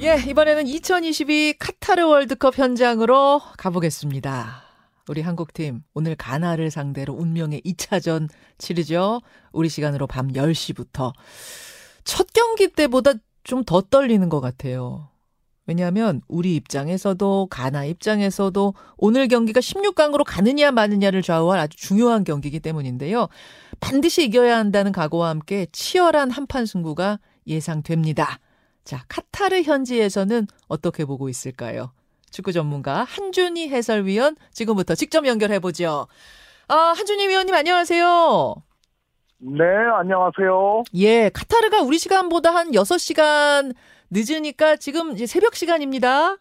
예, 이번에는 2022 카타르 월드컵 현장으로 가보겠습니다. 우리 한국팀 오늘 가나를 상대로 운명의 2차전 치르죠. 우리 시간으로 밤 10시부터. 첫 경기 때보다 좀 더 떨리는 것 같아요. 왜냐하면 우리 입장에서도 가나 입장에서도 오늘 경기가 16강으로 가느냐 마느냐를 좌우할 아주 중요한 경기이기 때문인데요. 반드시 이겨야 한다는 각오와 함께 치열한 한판 승부가 예상됩니다. 자, 카타르 현지에서는 어떻게 보고 있을까요? 축구 전문가 한준희 해설위원 지금부터 직접 연결해 보죠. 아, 한준희 위원님 안녕하세요. 네, 안녕하세요. 예, 카타르가 우리 시간보다 한 6시간 늦으니까 지금 이제 새벽 시간입니다.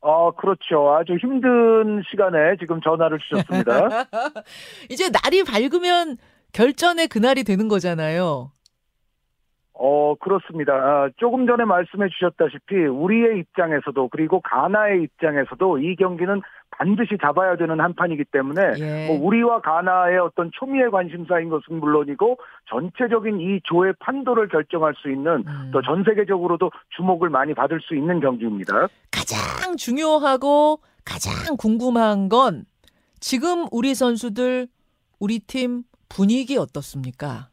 아, 그렇죠. 아주 힘든 시간에 지금 전화를 주셨습니다. 이제 날이 밝으면 결전의 그날이 되는 거잖아요. 어, 그렇습니다. 아, 조금 전에 말씀해 주셨다시피 우리의 입장에서도 그리고 가나의 입장에서도 이 경기는 반드시 잡아야 되는 한 판이기 때문에 예. 뭐 우리와 가나의 어떤 초미의 관심사인 것은 물론이고 전체적인 이 조의 판도를 결정할 수 있는 음. 또전 세계적으로도 주목을 많이 받을 수 있는 경기입니다. 가장 중요하고 가장 궁금한 건 지금 우리 선수들 우리 팀 분위기 어떻습니까?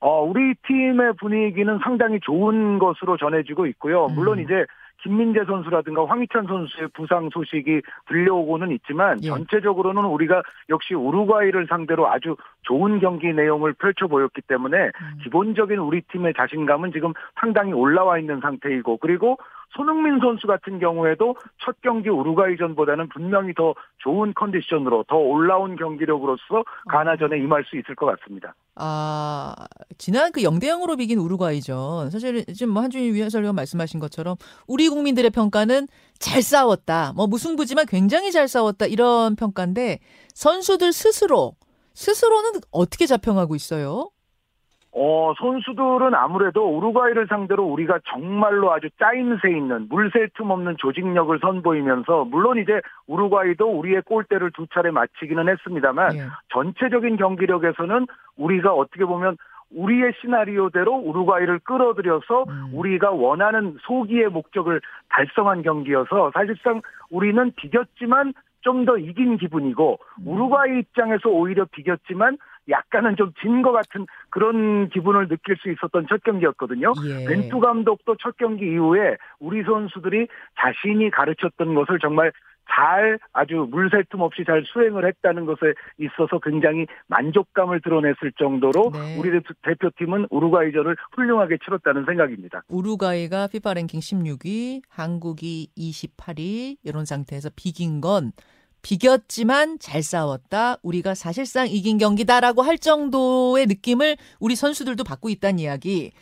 어, 우리 팀의 분위기는 상당히 좋은 것으로 전해지고 있고요. 물론 음. 이제 김민재 선수라든가 황희찬 선수의 부상 소식이 들려오고는 있지만 예. 전체적으로는 우리가 역시 우루과이를 상대로 아주 좋은 경기 내용을 펼쳐 보였기 때문에 음. 기본적인 우리 팀의 자신감은 지금 상당히 올라와 있는 상태이고 그리고 손흥민 선수 같은 경우에도 첫 경기 우루과이전보다는 분명히 더 좋은 컨디션으로 더 올라온 경기력으로서 가나전에 임할 수 있을 것 같습니다. 아, 지난 그 0대 0으로 비긴 우루과이전. 사실 지금 뭐 한준희 위원설위원 말씀하신 것처럼 우리 국민들의 평가는 잘 싸웠다. 뭐 무승부지만 굉장히 잘 싸웠다. 이런 평가인데 선수들 스스로 스스로는 어떻게 자평하고 있어요? 어, 선수들은 아무래도 우루과이를 상대로 우리가 정말로 아주 짜임새 있는 물샐 틈 없는 조직력을 선보이면서 물론 이제 우루과이도 우리의 골대를 두 차례 맞히기는 했습니다만 예. 전체적인 경기력에서는 우리가 어떻게 보면 우리의 시나리오대로 우루과이를 끌어들여서 음. 우리가 원하는 소기의 목적을 달성한 경기여서 사실상 우리는 비겼지만 좀 더 이긴 기분이고 음. 우루과이 입장에서 오히려 비겼지만 약간은 좀 진 것 같은 그런 기분을 느낄 수 있었던 첫 경기였거든요. 예. 벤투 감독도 첫 경기 이후에 우리 선수들이 자신이 가르쳤던 것을 정말 잘 아주 물샐 틈 없이 잘 수행을 했다는 것에 있어서 굉장히 만족감을 드러냈을 정도로 네. 우리 대- 대표팀은 우루과이전을 훌륭하게 치렀다는 생각입니다. 우루과이가 피파 랭킹 16위, 한국이 28위 이런 상태에서 비긴 건 비겼지만 잘 싸웠다. 우리가 사실상 이긴 경기다라고 할 정도의 느낌을 우리 선수들도 받고 있다는 이야기.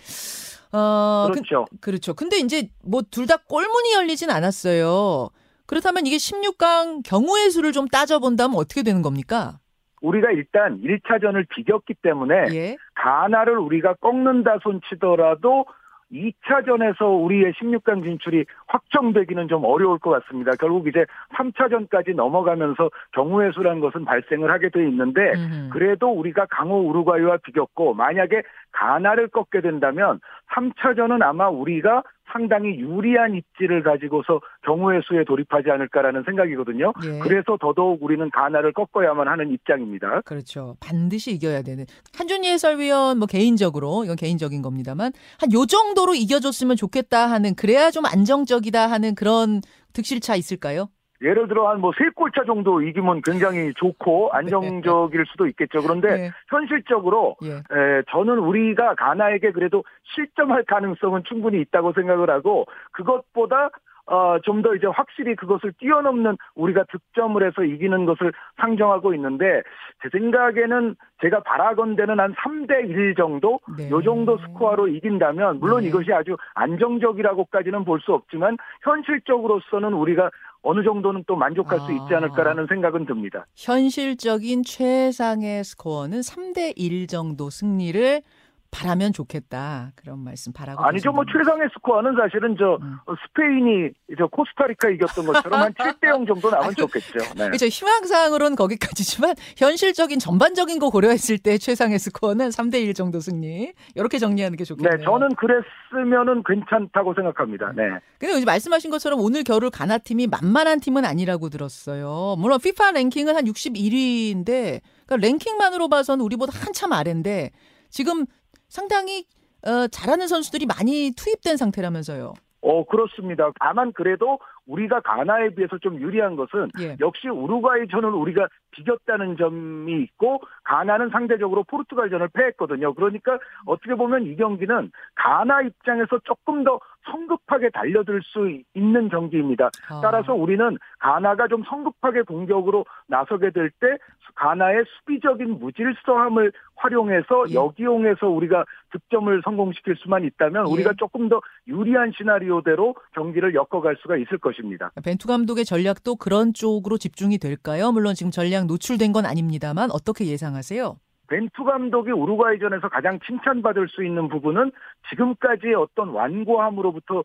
어, 그렇죠. 그, 그렇죠. 근데 이제 뭐 둘 다 골문이 열리진 않았어요. 그렇다면 이게 16강 경우의 수를 좀 따져본다면 어떻게 되는 겁니까? 우리가 일단 1차전을 비겼기 때문에 예. 가나를 우리가 꺾는다 손치더라도 2차전에서 우리의 16강 진출이 확정되기는 좀 어려울 것 같습니다. 결국 이제 3차전까지 넘어가면서 경우의 수라는 것은 발생을 하게 돼 있는데. 그래도 우리가 강호 우루과이와 비겼고 만약에 가나를 꺾게 된다면 3차전은 아마 우리가 상당히 유리한 입지를 가지고서 경우의 수에 돌입하지 않을까라는 생각이거든요. 예. 그래서 더더욱 우리는 가나를 꺾어야만 하는 입장입니다. 그렇죠. 반드시 이겨야 되는. 한준희 해설위원 뭐 개인적으로 이건 개인적인 겁니다만 한 요 정도로 이겨줬으면 좋겠다 하는 그래야 좀 안정적이다 하는 그런 득실차 있을까요? 예를 들어 한 뭐 세 골차 정도 이기면 굉장히 좋고 안정적일 수도 있겠죠. 그런데 네. 현실적으로 예. 에, 저는 우리가 가나에게 그래도 실점할 가능성은 충분히 있다고 생각을 하고 그것보다 어, 좀 더 이제 확실히 그것을 뛰어넘는 우리가 득점을 해서 이기는 것을 상정하고 있는데 제 생각에는 제가 바라건대는 한 3대 1 정도 네. 요 정도 스코어로 이긴다면 물론 네. 이것이 아주 안정적이라고까지는 볼 수 없지만 현실적으로서는 우리가 어느 정도는 또 만족할 수 있지 아. 않을까라는 생각은 듭니다. 현실적인 최상의 스코어는 3대 1 정도 승리를 바라면 좋겠다. 그런 말씀 바라고 아니죠. 뭐 최상의 스코어는 사실은 저 음. 어, 스페인이 저 코스타리카 이겼던 것처럼 한 7대 0 정도 나오면 좋겠죠. 네. 그렇죠. 희망사항으로는 거기까지지만 현실적인 전반적인 거 고려했을 때 최상의 스코어는 3대 1 정도 승리. 이렇게 정리하는 게 좋겠네요. 네, 저는 그랬으면은 괜찮다고 생각합니다. 네. 근데 말씀하신 것처럼 오늘 겨울 가나 팀이 만만한 팀은 아니라고 들었어요. 물론 FIFA 랭킹은 한 61위인데 그러니까 랭킹만으로 봐서는 우리보다 한참 아래인데 지금 상당히 어, 잘하는 선수들이 많이 투입된 상태라면서요. 어, 그렇습니다. 다만 그래도 우리가 가나에 비해서 좀 유리한 것은 예. 역시 우루과이전을 우리가 비겼다는 점이 있고 가나는 상대적으로 포르투갈전을 패했거든요. 그러니까 어떻게 보면 이 경기는 가나 입장에서 조금 더 성급하게 달려들 수 있는 경기입니다. 아. 따라서 우리는 가나가 좀 성급하게 공격으로 나서게 될 때 가나의 수비적인 무질서함을 활용해서 예. 역이용해서 우리가 득점을 성공시킬 수만 있다면 예. 우리가 조금 더 유리한 시나리오대로 경기를 엮어갈 수가 있을 것입니다. 벤투 감독의 전략도 그런 쪽으로 집중이 될까요? 물론 지금 전략 노출된 건 아닙니다만 어떻게 예상하세요? 벤투 감독이 우루과이전에서 가장 칭찬받을 수 있는 부분은 지금까지의 어떤 완고함으로부터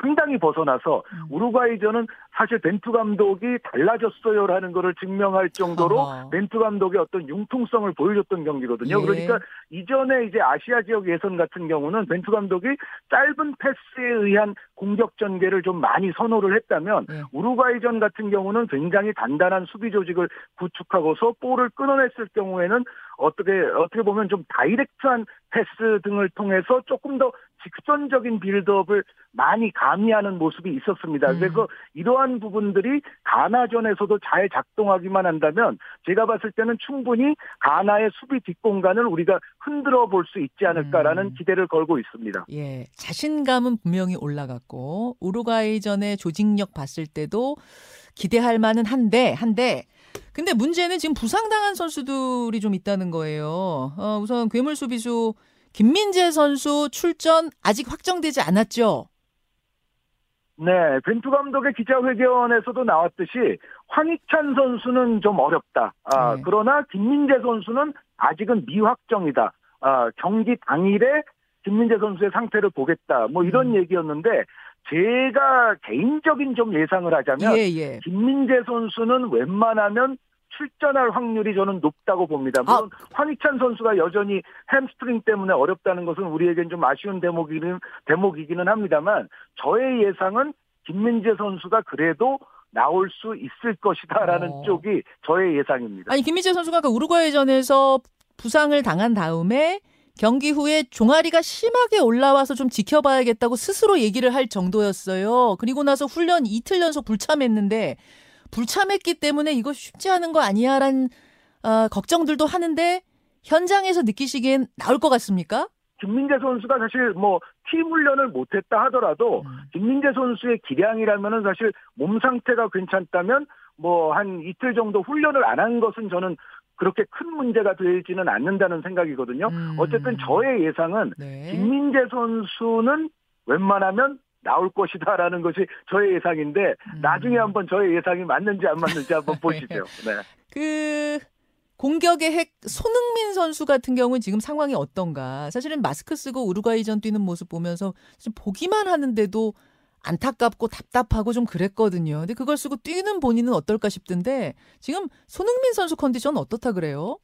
상당히 벗어나서 음. 우루과이전은 사실 벤투 감독이 달라졌어요라는 것을 증명할 정도로 어허. 벤투 감독의 어떤 융통성을 보여줬던 경기거든요. 예. 그러니까 이전에 이제 아시아 지역 예선 같은 경우는 벤투 감독이 짧은 패스에 의한 공격 전개를 좀 많이 선호를 했다면 예. 우루과이전 같은 경우는 굉장히 단단한 수비 조직을 구축하고서 볼을 끊어냈을 경우에는 어떻게 어떻게 보면 좀 다이렉트한 패스 등을 통해서 조금 더 직선적인 빌드업을 많이 가미하는 모습이 있었습니다. 음. 그래서 이러한 부분들이 가나전에서도 잘 작동하기만 한다면 제가 봤을 때는 충분히 가나의 수비 뒷공간을 우리가 흔들어 볼 수 있지 않을까라는 음. 기대를 걸고 있습니다. 예, 자신감은 분명히 올라갔고 우루과이전의 조직력 봤을 때도 기대할 만은 한데 한데 근데 문제는 지금 부상당한 선수들이 좀 있다는 거예요. 어, 우선 괴물 수비수 김민재 선수 출전 아직 확정되지 않았죠. 네, 벤투 감독의 기자회견에서도 나왔듯이 황희찬 선수는 좀 어렵다. 아, 네. 그러나 김민재 선수는 아직은 미확정이다. 아, 경기 당일에 김민재 선수의 상태를 보겠다. 뭐 이런 음. 얘기였는데 제가 개인적인 좀 예상을 하자면 예, 예. 김민재 선수는 웬만하면 출전할 확률이 저는 높다고 봅니다. 아. 물론 황희찬 선수가 여전히 햄스트링 때문에 어렵다는 것은 우리에겐 좀 아쉬운 대목이기는, 대목이기는 합니다만 저의 예상은 김민재 선수가 그래도 나올 수 있을 것이다라는 어. 쪽이 저의 예상입니다. 아니 김민재 선수가 그 우루과이전에서 부상을 당한 다음에 경기 후에 종아리가 심하게 올라와서 좀 지켜봐야겠다고 스스로 얘기를 할 정도였어요. 그리고 나서 훈련 이틀 연속 불참했는데 불참했기 때문에 이거 쉽지 않은 거 아니야라는 어, 걱정들도 하는데 현장에서 느끼시기엔 나올 것 같습니까? 김민재 선수가 사실 뭐 팀 훈련을 못했다 하더라도 음. 김민재 선수의 기량이라면은 사실 몸 상태가 괜찮다면 뭐 한 이틀 정도 훈련을 안 한 것은 저는 그렇게 큰 문제가 되지는 않는다는 생각이거든요. 음. 어쨌든 저의 예상은 네. 김민재 선수는 웬만하면 나올 것이다라는 것이 저의 예상인데 음. 나중에 한번 저의 예상이 맞는지 안 맞는지 한번 보시죠. 네. 그 공격의 핵 손흥민 선수 같은 경우는 지금 상황이 어떤가? 사실은 마스크 쓰고 우루과이전 뛰는 모습 보면서 좀 보기만 하는데도 안타깝고 답답하고 좀 그랬거든요. 근데 그걸 쓰고 뛰는 본인은 어떨까 싶던데 지금 손흥민 선수 컨디션 어떻다 그래요?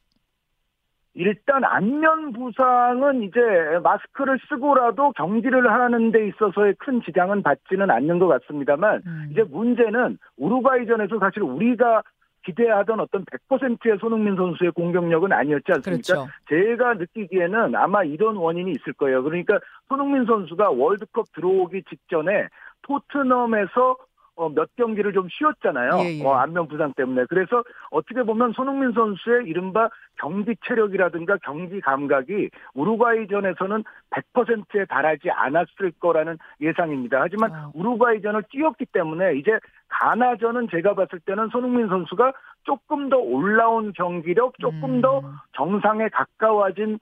일단 안면 부상은 이제 마스크를 쓰고라도 경기를 하는 데 있어서의 큰 지장은 받지는 않는 것 같습니다만 음. 이제 문제는 우루과이전에서 사실 우리가 기대하던 어떤 100%의 손흥민 선수의 공격력은 아니었지 않습니까? 그렇죠. 제가 느끼기에는 아마 이런 원인이 있을 거예요. 그러니까 손흥민 선수가 월드컵 들어오기 직전에 토트넘에서 어, 몇 경기를 좀 쉬었잖아요. 예, 예. 어, 안면 부상 때문에. 그래서 어떻게 보면 손흥민 선수의 이른바 경기 체력이라든가 경기 감각이 우루과이전에서는 100%에 달하지 않았을 거라는 예상입니다. 하지만 어. 우루과이전을 뛰었기 때문에 이제 가나전은 제가 봤을 때는 손흥민 선수가 조금 더 올라온 경기력, 조금 음. 더 정상에 가까워진 음,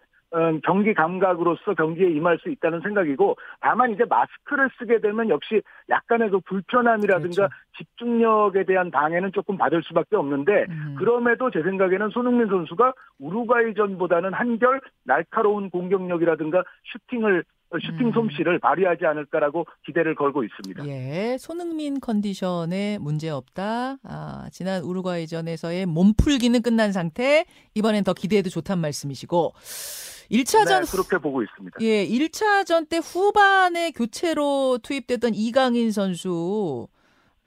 경기 감각으로서 경기에 임할 수 있다는 생각이고 다만 이제 마스크를 쓰게 되면 역시 약간의 그 불편함이라든가 그렇죠. 집중력에 대한 방해는 조금 받을 수밖에 없는데 음. 그럼에도 제 생각에는 손흥민 선수가 우루과이전보다는 한결 날카로운 공격력이라든가 슈팅을 어, 슈팅 음. 솜씨를 발휘하지 않을까라고 기대를 걸고 있습니다. 예, 손흥민 컨디션에 문제 없다. 아, 지난 우루과이전에서의 몸풀기는 끝난 상태. 이번엔 더 기대해도 좋단 말씀이시고. 1차전 네, 그렇게 보고 있습니다. 예, 1차전 때 후반에 교체로 투입됐던 이강인 선수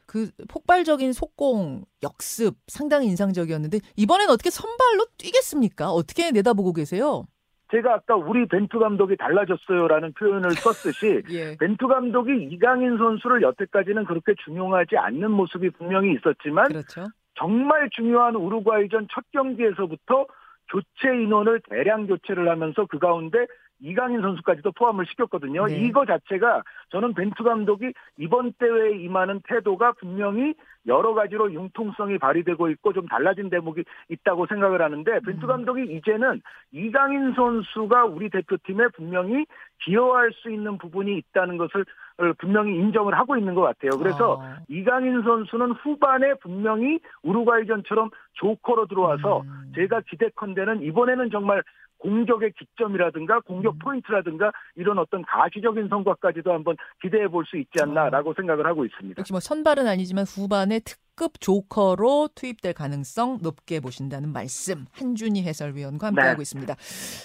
그 폭발적인 속공 역습 상당히 인상적이었는데 이번엔 어떻게 선발로 뛰겠습니까? 어떻게 내다보고 계세요? 제가 아까 우리 벤투 감독이 달라졌어요라는 표현을 썼듯이 예. 벤투 감독이 이강인 선수를 여태까지는 그렇게 중용하지 않는 모습이 분명히 있었지만 그렇죠. 정말 중요한 우루과이전 첫 경기에서부터 교체 인원을 대량 교체를 하면서 그 가운데 이강인 선수까지도 포함을 시켰거든요. 네. 이거 자체가 저는 벤투 감독이 이번 대회에 임하는 태도가 분명히 여러 가지로 융통성이 발휘되고 있고 좀 달라진 대목이 있다고 생각을 하는데 벤투 음. 감독이 이제는 이강인 선수가 우리 대표팀에 분명히 기여할 수 있는 부분이 있다는 것을 어, 분명히 인정을 하고 있는 것 같아요. 그래서 어. 이강인 선수는 후반에 분명히 우루과이전처럼 조커로 들어와서 음. 제가 기대컨대는 이번에는 정말 공격의 기점이라든가 공격 음. 포인트라든가 이런 어떤 가시적인 성과까지도 한번 기대해 볼 수 있지 않나라고 생각을 하고 있습니다. 역시 뭐 선발은 아니지만 후반에 특급 조커로 투입될 가능성 높게 보신다는 말씀 한준희 해설위원과 함께하고 네. 있습니다.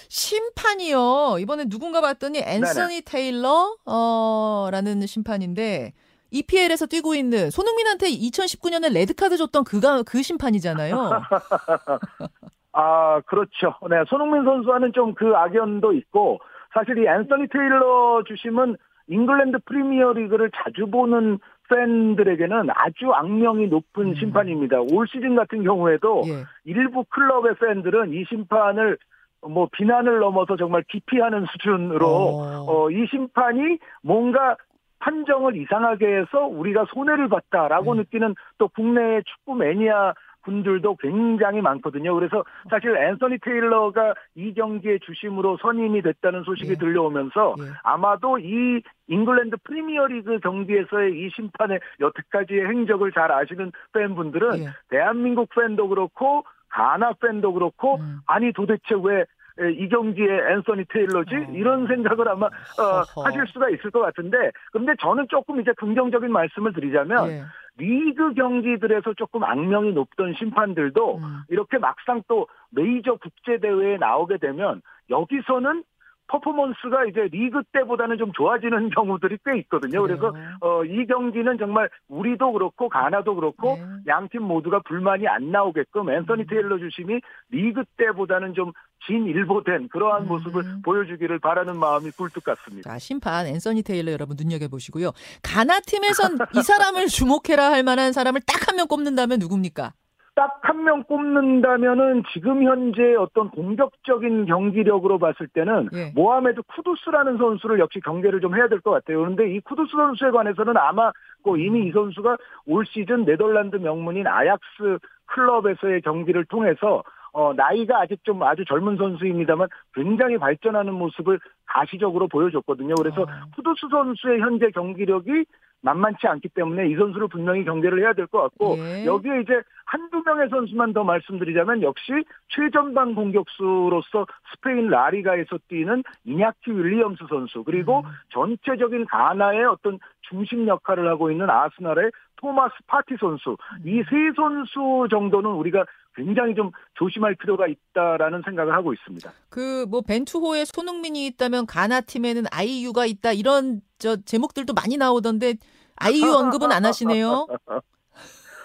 심판이요 이번에 누군가 봤더니 앤서니 테일러 어, 라는 심판인데 EPL에서 뛰고 있는 손흥민한테 2019년에 레드 카드 줬던 그가 그 심판이잖아요. 아 그렇죠. 네 손흥민 선수와는 좀 그 악연도 있고 사실 이 앤서니 테일러 주심은 잉글랜드 프리미어 리그를 자주 보는 팬들에게는 아주 악명이 높은 음. 심판입니다. 올 시즌 같은 경우에도 예. 일부 클럽의 팬들은 이 심판을 뭐 비난을 넘어서 정말 기피하는 수준으로 어. 어, 이 심판이 뭔가 판정을 이상하게 해서 우리가 손해를 봤다라고 네. 느끼는 또 국내의 축구 매니아 분들도 굉장히 많거든요. 그래서 사실 앤서니 테일러가 이 경기의 주심으로 선임이 됐다는 소식이 예. 들려오면서 예. 아마도 이 잉글랜드 프리미어리그 경기에서의 이 심판의 여태까지의 행적을 잘 아시는 팬분들은 예. 대한민국 팬도 그렇고 가나 팬도 그렇고 음. 아니 도대체 왜 이 경기에 앤서니 테일러지 어. 이런 생각을 아마 어. 하실 수가 있을 것 같은데 근데 저는 조금 이제 긍정적인 말씀을 드리자면 예. 리그 경기들에서 조금 악명이 높던 심판들도 음. 이렇게 막상 또 메이저 국제 대회에 나오게 되면 여기서는 퍼포먼스가 이제 리그 때보다는 좀 좋아지는 경우들이 꽤 있거든요. 그래서 그래요? 어, 이 경기는 정말 우리도 그렇고 가나도 그렇고 네. 양팀 모두가 불만이 안 나오게끔 앤서니 음. 테일러 주심이 리그 때보다는 좀 진일보된 그러한 음. 모습을 보여주기를 바라는 마음이 굴뚝 같습니다. 자, 심판 앤서니 테일러 여러분 눈여겨보시고요. 가나 팀에선 이 사람을 주목해라 할 만한 사람을 딱 한 명 꼽는다면 누굽니까? 딱 한 명 꼽는다면은 지금 현재 어떤 공격적인 경기력으로 봤을 때는 예. 모하메드 쿠두스라는 선수를 역시 경계를 좀 해야 될 것 같아요. 그런데 이 쿠두스 선수에 관해서는 아마 그 이미 이 선수가 올 시즌 네덜란드 명문인 아약스 클럽에서의 경기를 통해서 어, 나이가 아직 좀 아주 젊은 선수입니다만 굉장히 발전하는 모습을 가시적으로 보여줬거든요. 그래서 어. 쿠두스 선수의 현재 경기력이 만만치 않기 때문에 이 선수를 분명히 경계를 해야 될 것 같고 예. 여기에 이제 한두 명의 선수만 더 말씀드리자면 역시 최전방 공격수로서 스페인 라리가에서 뛰는 이냐키 윌리엄스 선수 그리고 음. 전체적인 가나의 어떤 중심 역할을 하고 있는 아스날의 토마스 파티 선수 음. 이세 선수 정도는 우리가 굉장히 좀 조심할 필요가 있다라는 생각을 하고 있습니다. 그 뭐 벤투호에 손흥민이 있다면 가나 팀에는 아이유가 있다 이런 저 제목들도 많이 나오던데 아이유 언급은 안 하시네요.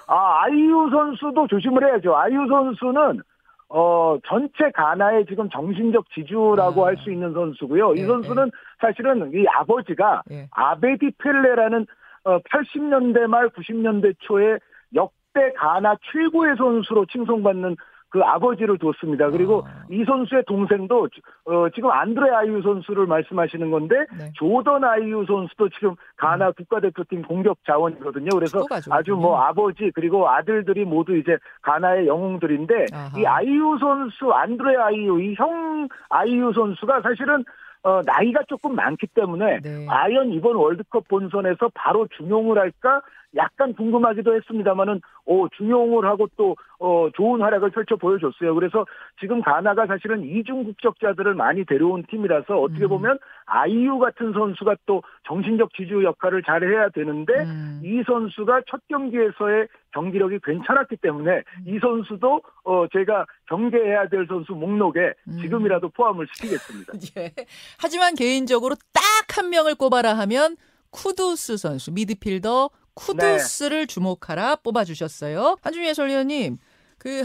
아, 아이유 선수도 조심을 해야죠. 아이유 선수는 어 전체 가나의 지금 정신적 지주라고 아. 할수 있는 선수고요. 예, 이 선수는 사실은 이 아버지가 예. 아베디 펠레라는 어 80년대 말 90년대 초에 역대 가나 최고의 선수로 칭송받는 그 아버지를 뒀습니다. 그리고 아. 이 선수의 동생도 어, 지금 안드레 아이유 선수를 말씀하시는 건데 네. 조던 아이유 선수도 지금 가나 국가대표팀 공격 자원이거든요. 그래서. 아주 뭐 아버지 그리고 아들들이 모두 이제 가나의 영웅들인데 아하. 이 아이유 선수 안드레 아이유 이 형 아이유 선수가 사실은 어, 나이가 조금 많기 때문에 네. 과연 이번 월드컵 본선에서 바로 중용을 할까 약간 궁금하기도 했습니다만은 오 중용을 하고 또 어, 좋은 활약을 펼쳐 보여줬어요. 그래서 지금 가나가 사실은 이중 국적자들을 많이 데려온 팀이라서 어떻게 음. 보면 아이유 같은 선수가 또 정신적 지주 역할을 잘 해야 되는데 음. 이 선수가 첫 경기에서의 경기력이 괜찮았기 때문에 음. 이 선수도 어 제가 경계해야 될 선수 목록에 음. 지금이라도 포함을 시키겠습니다. 예. 하지만 개인적으로 딱 한 명을 꼽아라 하면 쿠두스 선수 미드필더 쿠두스를 주목하라 뽑아주셨어요. 한준희 해설위원님, 그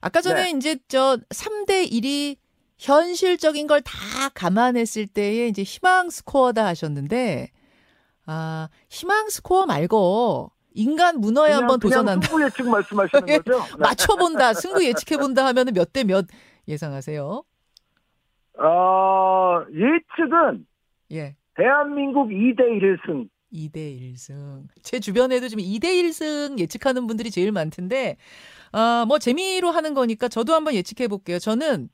아까 전에 네. 이제 저 3대 1이 현실적인 걸 다 감안했을 때의 이제 희망 스코어다 하셨는데 아 희망 스코어 말고 인간 문어에 그냥- 한번 도전한다. 승부 예측 말씀하시는 예, 거죠? 네. 맞춰본다, 승부 예측해본다 하면은 몇대 몇 예상하세요? 어, 예측은 예. 대한민국 2대 1승. 2대 1승. 제 주변에도 지금 2대 1승 예측하는 분들이 제일 많던데, 아, 뭐 재미로 하는 거니까 저도 한번 예측해 볼게요. 저는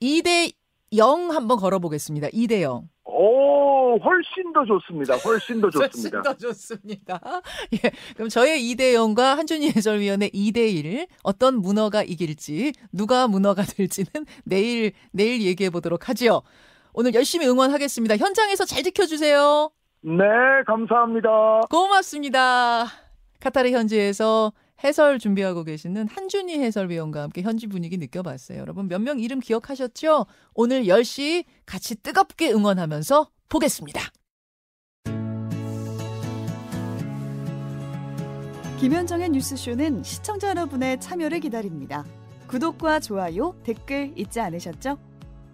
2대 0 한번 걸어 보겠습니다. 2대 0. 오, 훨씬 더 좋습니다. 훨씬 더 좋습니다. 훨씬 더 좋습니다. 예. 그럼 저의 2대 0과 한준희 해설위원의 2대 1 어떤 문어가 이길지 누가 문어가 될지는 내일 내일 얘기해 보도록 하지요. 오늘 열심히 응원하겠습니다. 현장에서 잘 지켜주세요. 네, 감사합니다. 고맙습니다. 카타르 현지에서 해설 준비하고 계시는 한준희 해설위원과 함께 현지 분위기 느껴봤어요. 여러분 몇 명 이름 기억하셨죠? 오늘 10시 같이 뜨겁게 응원하면서 보겠습니다. 김현정의 뉴스쇼는 시청자 여러분의 참여를 기다립니다. 구독과 좋아요, 댓글 잊지 않으셨죠?